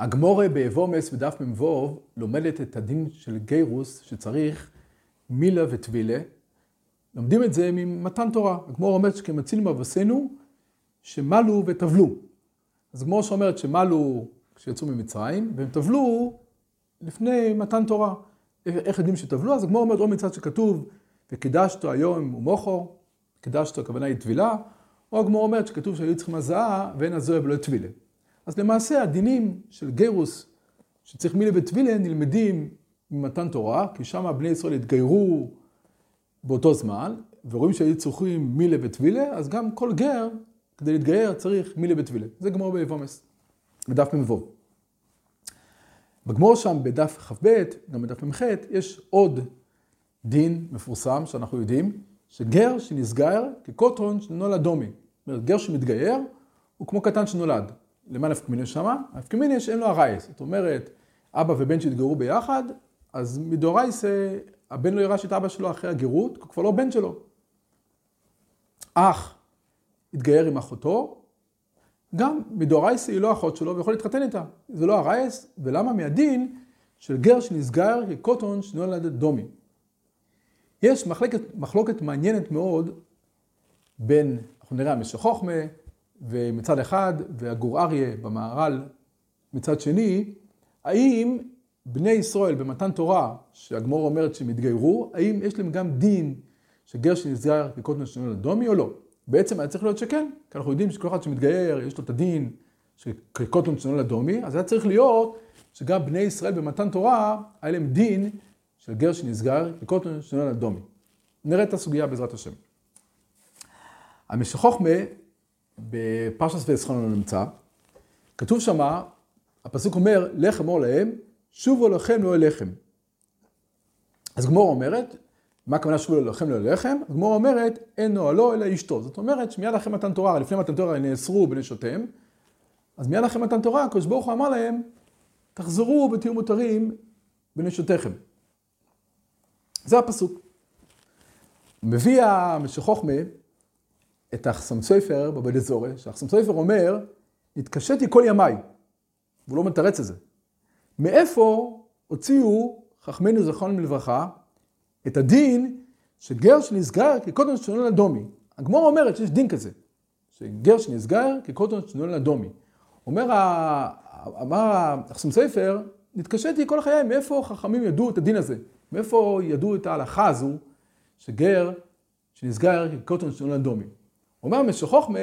הגמורה באבומס בדף מ"ו לומדת את הדין של גיירוס שצריך מילה וטבילה. לומדים את זה ממתן תורה. הגמורה אומרת שכמציל מאבסינו שמלו וטבלו. אז הגמורה שאומרת שמלו כשיצאו ממצרים והם טבלו לפני מתן תורה. איך יודעים שטבלו? אז הגמורה אומרת או מצד שכתוב וקידשתו היום ומוכו, קידשתו הכוונה היא טבילה, או הגמורה אומרת שכתוב שהיו צריכים הזעה ואין הזוהה ולא טבילה. אז למעשה הדינים של גירוס שצריך מילה וטבילה נלמדים ממתן תורה, כי שם בני ישראל התגיירו באותו זמן, ורואים שהיו צריכים מילה וטבילה, אז גם כל גר, כדי להתגייר צריך מילה וטבילה. זה גמור ביבומס, בדף מ"ו. בגמור שם בדף כ"ב, גם בדף מ"ח, יש עוד דין מפורסם שאנחנו יודעים, שגר שנסגר כקוטרון שנולד דומי. זאת אומרת, גר שמתגייר הוא כמו קטן שנולד. למה נפקא מיני שמה? נפקא מיני שאין לו הרייס. זאת אומרת, אבא ובן שהתגיירו ביחד, אז מדאורייסה הבן לא ירש את אבא שלו אחרי הגרות, הוא כבר לא בן שלו. אח התגייר עם אחותו, גם מדאורייסה היא לא אחות שלו ויכול להתחתן איתה. זה לא הרייס, ולמה? מהדין של גר שנסגר כקוטון שנולד דומי. יש מחלקת, מחלוקת מעניינת מאוד בין, אנחנו נראה, המשך חוכמה ומצד אחד, והגור אריה במהר"ל מצד שני, האם בני ישראל במתן תורה, שהגמור אומרת שהם התגיירו, האם יש להם גם דין שגר שנסגר כקוטון שנולד אדומי או לא? בעצם היה צריך להיות שכן, כי אנחנו יודעים שכל אחד שמתגייר יש לו את הדין של קוטון שנולד אדומי, אז היה צריך להיות שגם בני ישראל במתן תורה, היה להם דין של גר שנסגר כקוטון שנולד אדומי. נראה את הסוגיה בעזרת השם. המשך בפרשת ועשכון לא נמצא, כתוב שמה, הפסוק אומר, לך אמור להם, שובו לכם לא אליכם. אז גמור אומרת, מה הכוונה שובו לכם לא אליכם? גמור אומרת, אין נועלו אלא אשתו. זאת אומרת שמיד אחרי מתן תורה, לפני מתן תורה נאסרו בנשותיהם, אז מיד אחרי מתן תורה, הקדוש ברוך הוא אמר להם, תחזרו ותהיו מותרים בנשותיכם. זה הפסוק. מביא המשך חוכמה את החסם סופר בבית אזורי, שהחסם סופר אומר, התקשיתי כל ימיי, והוא לא מתרץ את זה. מאיפה הוציאו חכמינו זכרונם לברכה את הדין שגר שנסגר כקוטון שנולד אדומי. הגמור אומרת שיש דין כזה, שגר שנסגר כקוטון שנולד אדומי. אומר, אמר החסם סופר, נתקשיתי כל חיי, מאיפה חכמים ידעו את הדין הזה? מאיפה ידעו את ההלכה הזו, שגר שנסגר כקוטון שנולד אדומי? אומר משך חוכמה,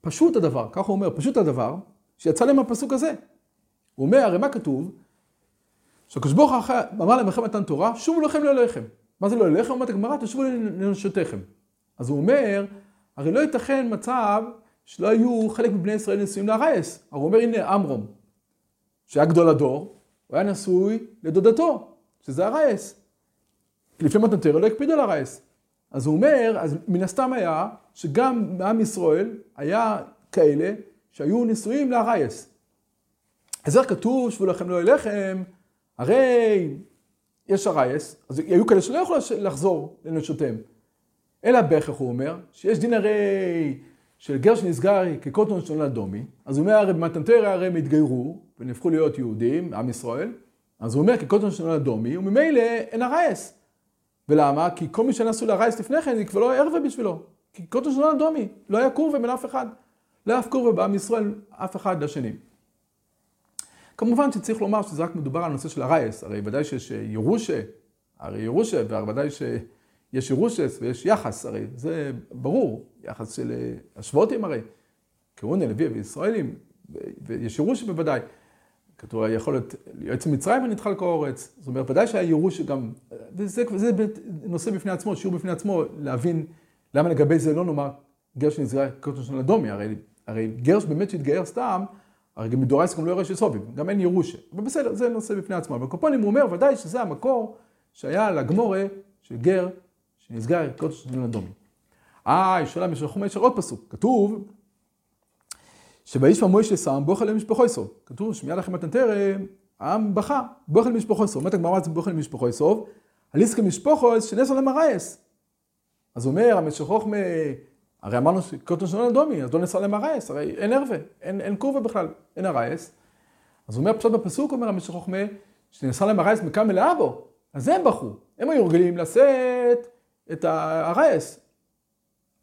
פשוט הדבר, ככה הוא אומר, פשוט הדבר, שיצא להם הפסוק הזה. הוא אומר, הרי מה כתוב? שהקדוש ברוך הוא אמר להם אחרי מתן תורה, שובו לכם לא אליכם. מה זה לא אליכם? אומרת הגמרא, תשובו לנשותיכם. אז הוא אומר, הרי לא ייתכן מצב שלא היו חלק מבני ישראל נשואים לארייס. הרי הוא אומר, הנה עמרום, שהיה גדול הדור, הוא היה נשוי לדודתו, שזה ארייס. לפני מתן תורה לא הקפידו על ארייס. אז הוא אומר, אז מן הסתם היה שגם בעם ישראל היה כאלה שהיו נשואים לארייס. אז איך כתוב, שבו לכם לא אליכם, הרי יש ארייס, אז היו כאלה שלא יכולו לחזור לנשותיהם. אלא בהכרח הוא אומר, שיש דין הרי של גר שנסגר כקוטון שנולד דומי, אז הוא אומר, הרי במתנתרא הרי הם התגיירו ונהפכו להיות יהודים, עם ישראל, אז הוא אומר כקוטון שנולד דומי, וממילא אין ארייס. ולמה? כי כל מי שנסעו לארייס לפני כן, זה כבר לא היה ערווה בשבילו. כי קוטון שנולד דומי, לא היה קורבה בין אף אחד. לא היה אף קורבה בעם ישראל, אף אחד לשני. כמובן שצריך לומר שזה רק מדובר על נושא של הרייס, הרי ודאי שיש ירושה, הרי ירושה, וודאי שיש ירושס ויש יחס, הרי זה ברור, יחס של השבוטים הרי, כהונה, לוי וישראלים, ויש ירושה בוודאי. כתוב, יכול להיות יועץ מצרים ונדחה לכל אורץ. זאת אומרת, ודאי שהיה ירוש גם, וזה זה נושא בפני עצמו, שיעור בפני עצמו, להבין למה לגבי זה לא נאמר גר שנסגר קוטון של אדומי, הרי, הרי גר שבאמת שהתגייר סתם, הרי גם מדורייס גם לא ירש יסובים, גם אין ירושה. אבל בסדר, זה נושא בפני עצמו. אבל קופונים הוא אומר, ודאי שזה המקור שהיה לגמורה של גר שנסגר קוטון של אדומי. אה, יש שאלה משל חומש עוד פסוק, כתוב שוישמע מוישה שם בוכל למשפחו יסוב. כתוב שמיד אחרי מתנתרא, העם בכה, בוכל למשפחו יסוב. אומרת הגמרא זה בוכל למשפחו יסוב, הליסקה משפחו שנס עליהם הרייס. אז הוא אומר, המשך חוכמה, הרי אמרנו שקוטון שלא נדומי, אז לא נסע עליהם הרייס, הרי אין ערווה, אין, אין קורבה בכלל, אין הרייס. אז הוא אומר, פשוט בפסוק, אומר שנעשה להם הרייס מקם מלאה בו, אז הם בחרו. הם היו רגילים לשאת את הרייס.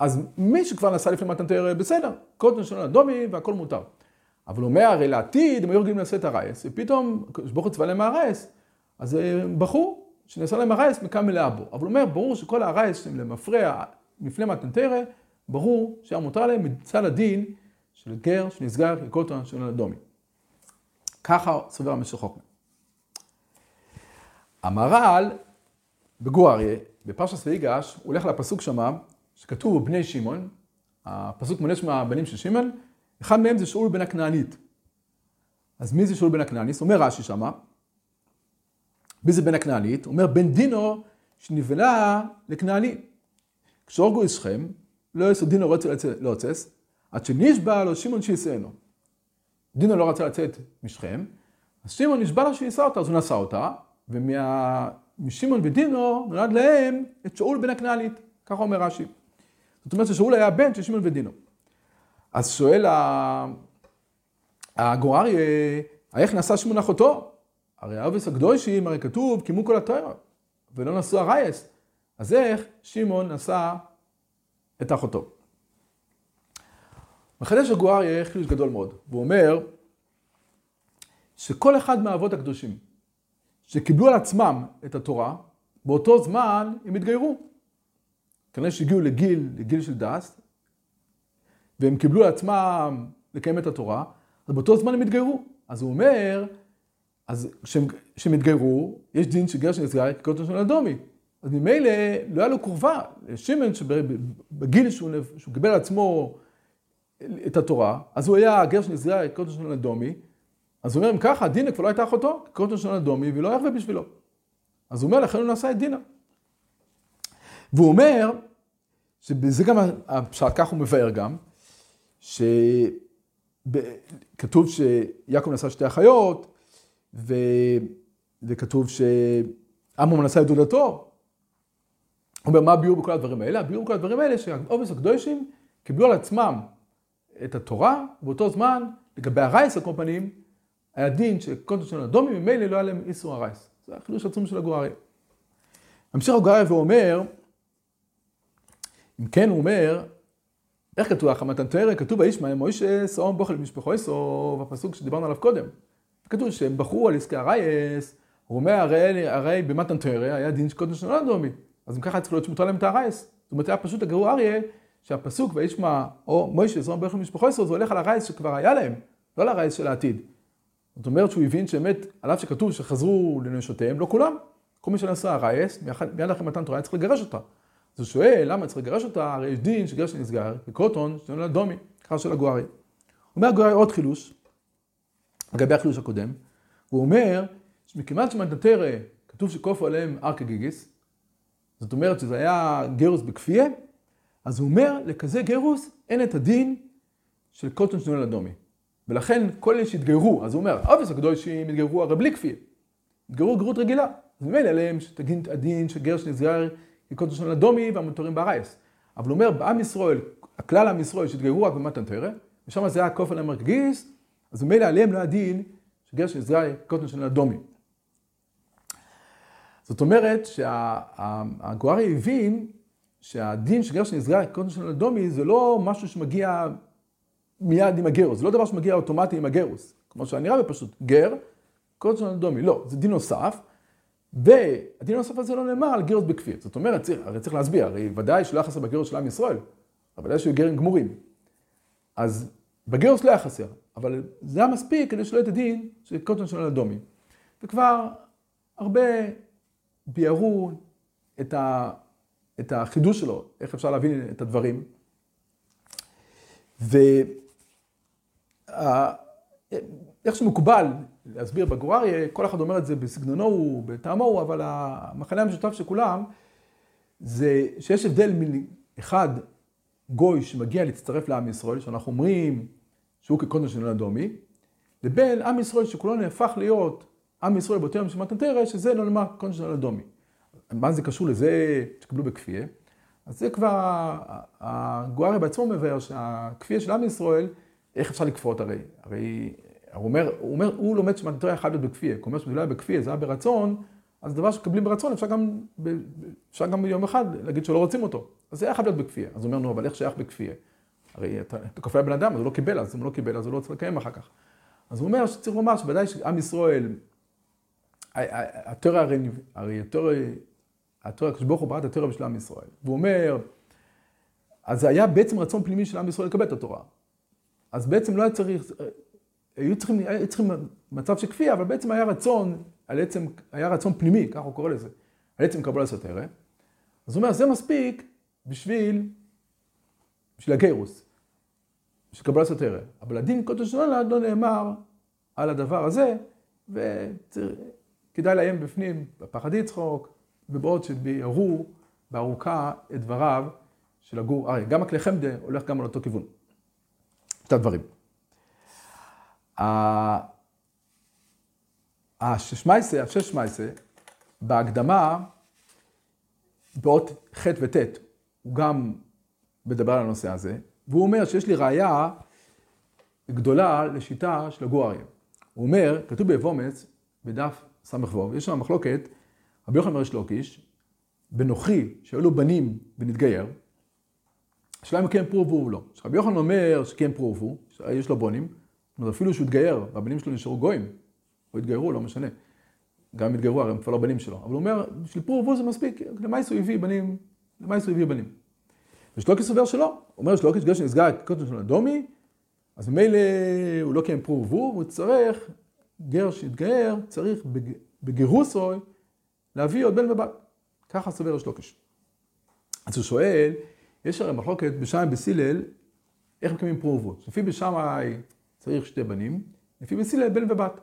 אז מי שכבר נסע לפני מתן תרא, בסדר, קוטן שלנו אדומי והכל מותר. אבל הוא אומר, הרי לעתיד הם היו רגילים לשאת את הרייס, ופתאום ברוך הוא להם הרייס, אז הם בחרו שנעשה להם הרייס מקם מלאה בו. אבל הוא אומר, ברור שכל הרייס שלהם למפרע לפני מתן תרא, ברור שהיה מותר להם מצד הדין של גר שנסגר כקוטן שלנו אדומי. ככה סובר המשך חוכמה. המהר"ל בגור אריה, בפרשס ויגש, הולך לפסוק שמה, שכתוב בני שמעון, הפסוק מונה שם הבנים של שמעון, אחד מהם זה שאול בן הכנענית. אז מי זה שאול בן הכנענית? אומר רש"י שמה, מי זה בן הכנענית? אומר בן דינו שנבלה לכנעני. כשהורגו את שכם, לא יעשו דינו רוצה להוצס, עד שנשבע לו שמעון שישאנו. דינו לא רצה לצאת משכם, אז שמעון נשבע לו שיישא אותה, אז הוא נשא אותה, ומשמעון ודינו נולד להם את שאול בן הכנענית, ככה אומר רש"י. זאת אומרת ששאול היה בן של שמעון ודינו. אז שואל הגוררי, איך נשא שמעון אחותו? הרי האובס הקדושים, הרי כתוב, קימו כל התואר, ולא נשאו הרייס. אז איך שמעון נשא את אחותו? מחדש הגואריה חידוש גדול מאוד, והוא אומר שכל אחד מהאבות הקדושים שקיבלו על עצמם את התורה, באותו זמן הם התגיירו. כנראה שהגיעו לגיל, לגיל של דס, והם קיבלו על עצמם לקיים את התורה, אז באותו זמן הם התגיירו. אז הוא אומר, אז כשהם התגיירו, יש דין שגר שנסגר כקוטן של אדומי. אז ממילא לא היה לו קרובה. שמן שבגיל שהוא, שהוא קיבל על עצמו את התורה, אז הוא היה גר שנסגר כקוטן של אדומי, אז הוא אומר, אם ככה, דינה כבר לא הייתה אחותו, קוטן של אדומי, והיא לא יחווה בשבילו. אז הוא אומר, לכן הוא נשא את דינה. והוא אומר, שזה גם הפשט, כך הוא מבאר גם, שכתוב שיעקב נשא שתי אחיות, ו... וכתוב שעמום נשא את דודתו. הוא אומר, מה הביאור בכל הדברים האלה? הביאור בכל הדברים האלה שהעובס הקדושים קיבלו על עצמם את התורה, ובאותו זמן, לגבי הרייס על כל פנים, היה דין שקונטו של אדומי, ממילא לא היה להם איסור הרייס. זה החידוש עצום של הגואריה. ממשיך הגואריה ואומר, אם כן הוא אומר, איך כתוב לך מתן תרא? כתוב מה מוישה סאום בוכל משפחו יסו, בפסוק שדיברנו עליו קודם. כתוב שהם בחרו על עסקי הרייס, הוא אומר הרי, הרי במתן תרא היה דין שקודם של אדומי. אז אם ככה צריך להיות שמותר להם את הרייס. זאת אומרת, היה פשוט הגרוע אריה, שהפסוק וישמע, או מוישה סאום בוכל משפחו יסו, זה הולך על הרייס שכבר היה להם, לא על הרייס של העתיד. זאת אומרת שהוא הבין שבאמת, על אף שכתוב שחזרו לנשותיהם, לא כולם. כל מי שנשא הרייס, מיד אחרי מתן תורה היה צריך לגרש אותה. אז הוא שואל, למה צריך לגרש אותה? הרי יש דין שגרש נסגר, וקוטון, שנולד דומי, ככה של הגוארי. אומר הגוארי עוד חילוש, לגבי החילוש הקודם, הוא אומר, שמכיוון שמתן תרא, כתוב שכופו עליהם ארקה גיגיס, זאת אומרת שזה היה גרוס בכפייה, אז הוא אומר, לכזה גרוס אין את הדין של קוטון שנולד דומי. ולכן כל אלה שהתגיירו, אז הוא אומר, אובס הקדושים התגיירו הרי בלי כפייה. התגיירו גרות רגילה. אז ממילא עליהם שתגין את הדין שגר שנסגר כקודש של אדומי והמותרים בארייס. אבל הוא אומר, בעם ישראל, הכלל עם ישראל שהתגיירו רק במתן תרא, ושם זה היה כופל המרגיס, אז ממילא עליהם לא היה דין שגר שנסגר כקודש של אדומי. זאת אומרת שהגוארי הבין שהדין שגר שנסגר כקודש של אדומי זה לא משהו שמגיע מיד עם הגרוס, זה לא דבר שמגיע אוטומטי עם הגרוס, כמו שאני רואה פשוט, גר, של אדומי, לא, זה דין נוסף, והדין הנוסף הזה לא נאמר על גרוס בכפיר, זאת אומרת, צריך, הרי צריך להסביר, הרי ודאי שלא היה חסר בגרוס של עם ישראל, אבל ודאי שהיו גרים גמורים, אז בגרוס לא היה חסר, אבל זה היה מספיק כדי שלא יהיה את הדין של קודש של אדומי, וכבר הרבה ביארו את, ה, את החידוש שלו, איך אפשר להבין את הדברים. ו... איך שמקובל להסביר בגורריה, כל אחד אומר את זה בסגנונו הוא, בטעמו הוא, אבל המחנה המשותף של כולם, זה שיש הבדל מאחד גוי שמגיע להצטרף לעם ישראל, שאנחנו אומרים שהוא כקודם של אדומי, לבין עם ישראל שכולו נהפך להיות עם ישראל באותו יום של מתנתרא, שזה לא נאמר קודם של אדומי. מה זה קשור לזה שקיבלו בכפייה? אז זה כבר, הגואריה בעצמו מבאר שהכפייה של עם ישראל איך אפשר לכפות הרי? הרי הוא אומר, הוא, אומר, הוא לומד שמתנתר חייב להיות בכפייה, אומר שזה לא היה בכפייה, זה היה ברצון, אז דבר שמקבלים ברצון, אפשר גם, אפשר גם יום אחד להגיד שלא רוצים אותו. אז זה היה חייב להיות בכפייה. אז הוא אומר, נו, אבל איך שייך בכפייה? הרי אתה, אתה כופה בן אדם, אז הוא לא קיבל, אז אם הוא לא קיבל, אז הוא לא רוצה לקיים אחר כך. אז הוא אומר שצריך לומר שוודאי שעם ישראל, התורה הרי, הרי התורה, התורה, הקדוש ברוך הוא ברא התורה בשביל עם ישראל. והוא אומר, אז זה היה בעצם רצון פנימי של עם ישראל לקבל את התורה. אז בעצם לא היה צריך, היו צריכים, היו צריכים מצב של כפייה, אבל בעצם היה רצון, על עצם, היה רצון פנימי, ככה הוא קורא לזה, על עצם קבלת סתרה. אז הוא אומר, זה מספיק בשביל, בשביל הגיירוס, בשביל קבלת סתרה. אבל הדין קודש נולד לא נאמר על הדבר הזה, וכדאי לעיין בפנים, בפחד יצחוק, ובעוד שביארו בארוכה את דבריו של הגור אריה. גם הכלי חמדה הולך גם על אותו כיוון. שתי דברים. הששמייסה, הששמייסה, בהקדמה, באות ח' וט', הוא גם מדבר על הנושא הזה, והוא אומר שיש לי ראייה גדולה לשיטה של הגור אריה. הוא אומר, כתוב באבומץ, בדף ס"ו, יש שם מחלוקת, רבי יוחנן מרש לוקיש, בנוכרי, שהיו לו בנים ונתגייר, השאלה אם כן פרו ורבו או לא. רבי יוחנן אומר שכן פרו ורבו, יש לו בונים, אפילו שהוא התגייר, והבנים שלו נשארו גויים, או התגיירו, לא משנה. גם אם התגיירו, הרי הם כבר לא בנים שלו. אבל הוא אומר, בשביל פרו ורבו זה מספיק, למעשה הוא הביא בנים, למעשה הוא הביא בנים. ושלוקי סובר שלא. הוא אומר שלוקי שגר שנסגר את קוטן של אדומי, אז ממילא הוא לא קיים פרו ורבו, הוא צריך, גר שהתגייר, צריך בגירוסוי להביא עוד בן ובת. ככה סובר שלוקיש. אז הוא שואל, יש הרי מחלוקת בשמאי בסילל, איך מקיימים פרובו. לפי בשמאי צריך שתי בנים, לפי בסילל בן ובת.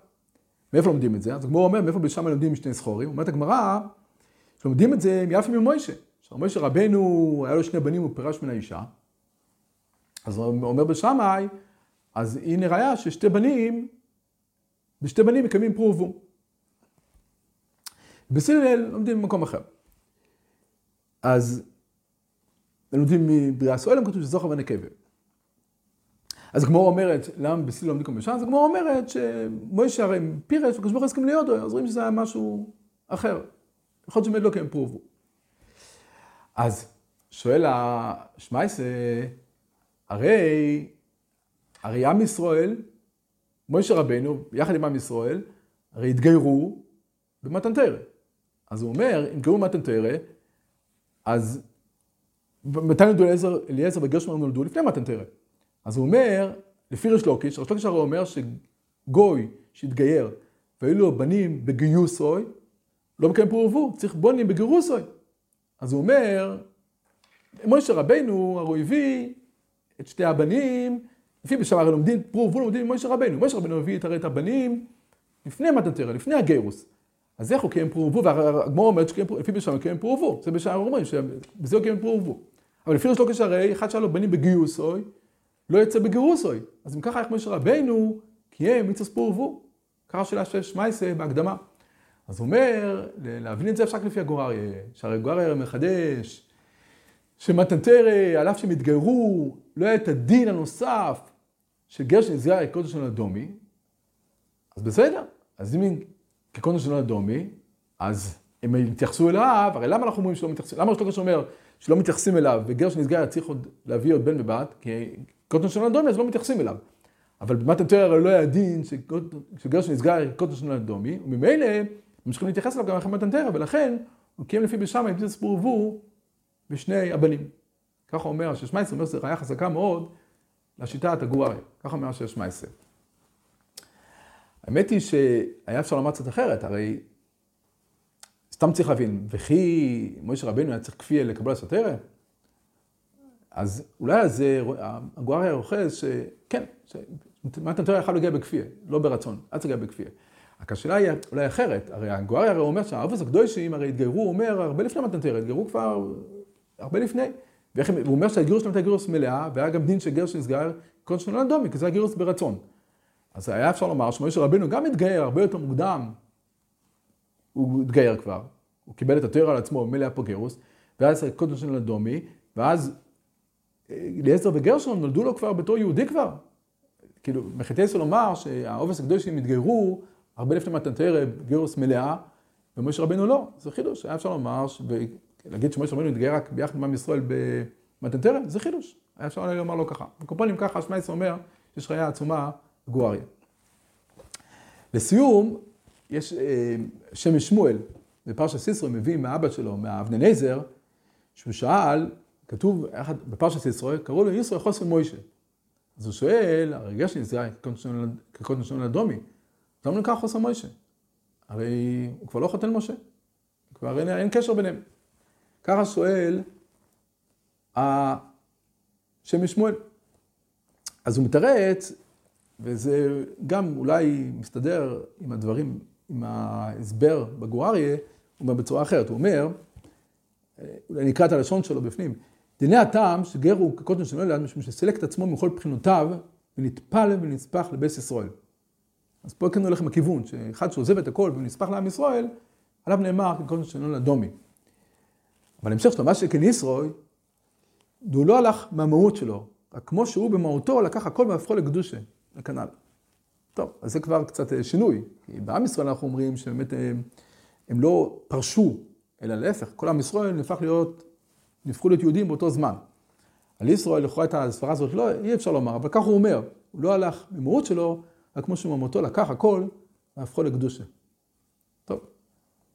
מאיפה לומדים את זה? אז הגמור אומר, מאיפה בשמאי לומדים שני זכורים? אומרת הגמרא, שלומדים את זה מיפה ממוישה. מוישה רבנו, היה לו שני בנים, הוא פירש מן האישה. אז אומר בשמאי, אז הנה ראיה ששתי בנים, בשתי בנים מקיימים פרובו. בסילל לומדים במקום אחר. אז לומדים מבריאה סואלם, כתוב שזוכר ונקבה. אז הגמור אומרת, למה בסיל לומדים כמו בשעה? אז הגמור אומרת שמוישה הרי פירש, וקדוש ברוך הוא הסכים להיות, אז רואים שזה היה משהו אחר. יכול להיות שבאמת לא קיים פרובו. אז שואל השמייסה, הרי, הרי עם ישראל, מוישה רבנו, יחד עם עם ישראל, הרי התגיירו במתנתרא. אז הוא אומר, אם התגיירו במתנתרא, אז מתי נולדו אליעזר וגרשמן נולדו? לפני מתנתרא. אז הוא אומר, לפי ריש לוקיש, ריש לוקיש הרי אומר שגוי שהתגייר והיו לו בנים בגיוסוי, לא מקיים פרו צריך בונים בגירוסוי. אז הוא אומר, מוישה רבנו הרי הביא את שתי הבנים, לפי בשם הרי לומדים פרו ורבו לומדים עם מוישה רבנו. מוישה רבנו הביא את הבנים לפני מתנתרא, לפני הגירוס. אז איך הוא קיים פרו ורבו? והגמור אומרת שלפי בשם הוא קיים פרו ורבו. זה בשם אומרים שבזה הוא קיים פרו ורבו. אבל לפי ראש לוקש הרי, אחד שהיה לו בנים בגיוסוי, לא יצא בגירוסוי. אז אם ככה, איך משה רבנו קיים מיצוס פור ורבו. ככה שאלה שש מייסה בהקדמה. אז הוא אומר, להבין את זה אפשר לפי הגורריה, שהרי גורריה מחדש, שמתנתרא, על אף שהם התגיירו, לא היה את הדין הנוסף של גר שנסגר כקודש של אדומי, אז בסדר. אז אם כקודש של אדומי, אז הם יתייחסו אליו, הרי למה אנחנו אומרים שלא מתייחסים? למה ראש אומר שלא מתייחסים אליו, וגר שנסגר צריך עוד להביא עוד בן ובת, כי קוטן של אדומי אז לא מתייחסים אליו. אבל במתנתרא הרי לא היה דין שגר שנסגר קוטן של אדומי, וממילא ממשיכים להתייחס אליו גם אחרי מתנתרא, ולכן הוא קיים לפי בשמאי, אם סיפור בור בשני הבנים. ככה אומר הששמייסר, אומר שזו ראייה חזקה מאוד לשיטת הגוארי. ככה אומר הששמייסר. האמת היא שהיה אפשר לומר קצת אחרת, הרי סתם צריך להבין, וכי מוישה רבנו היה צריך כפיה לקבל הסוטריה? אז אולי אז הגוארי הרוכז שכן, מתנתרא יכול להגיע בכפיה, לא ברצון, אל תגיע בכפיה. רק השאלה היא אולי אחרת, הרי הגוארי הרי אומר שהאבוס הקדושים הרי התגיירו, הוא אומר, הרבה לפני מתנתרא, התגיירו כבר הרבה לפני. והוא אומר שהגירוש שלהם הייתה גירוש מלאה, והיה גם דין של גר שנסגר, כל שנה דומי, כי זה היה גירוש ברצון. אז היה אפשר לומר שמוישה רבנו גם התגייר הרבה יותר מוקדם, הוא התגייר כבר, הוא קיבל את התואר על עצמו, ממילא היה פה גירוס, ואז קודם של אדומי, ואז אליעזר וגרשון נולדו לו כבר בתור יהודי כבר, כאילו, מחטא לומר שהעובס הקדושים התגיירו הרבה לפני מתנתרא, גירוס מלאה, ומשה רבנו לא. זה חידוש. היה אפשר לומר, להגיד שמשה רבנו התגייר רק ביחד עם עם ישראל במתנתרא, זה חידוש. היה אפשר לומר לו ככה. בקופונים ככה, שמע ישראל אומר, יש ראייה עצומה גואריה. לסיום, יש אה, שם שמואל, בפרשת סיסרא מביא מהאבא שלו, מהאבננזר, שהוא שאל, כתוב בפרשת סיסרא, קראו לו ישראל חוסר מוישה. אז הוא שואל, הרי גרשן זה כקוטן שנון אדומי, למה נקרא חוסר מוישה? הרי הוא כבר לא חותן משה, כבר אין, אין קשר ביניהם. ככה שואל השם שמואל. אז הוא מתרץ, וזה גם אולי מסתדר עם הדברים, עם ההסבר בגואריה, הוא אומר בצורה אחרת. הוא אומר, אולי נקרא את הלשון שלו בפנים, דיני הטעם שגר הוא כקוטן של נולד, משום שסילק את עצמו מכל בחינותיו, ונטפל ונספח לבית ישראל. אז פה כן הולך עם הכיוון, שאחד שעוזב את הכל ונספח לעם ישראל, עליו נאמר כקוטן של נולד דומי. אבל המשך שלו, מה שכן ישראל, הוא לא הלך מהמהות שלו, רק כמו שהוא במהותו לקח הכל והפכו לקדושה, לכנ"ל. טוב, אז זה כבר קצת אה, שינוי. כי בעם ישראל אנחנו אומרים שבאמת הם, אה, הם לא פרשו, אלא להפך, כל עם ישראל נהפך להיות, נהפכו להיות יהודים באותו זמן. על ישראל, לכאורה את הסברה הזאת לא, אי אפשר לומר, אבל כך הוא אומר, הוא לא הלך במהות שלו, רק כמו שהוא במהותו לקח הכל והפכו לקדושה. טוב.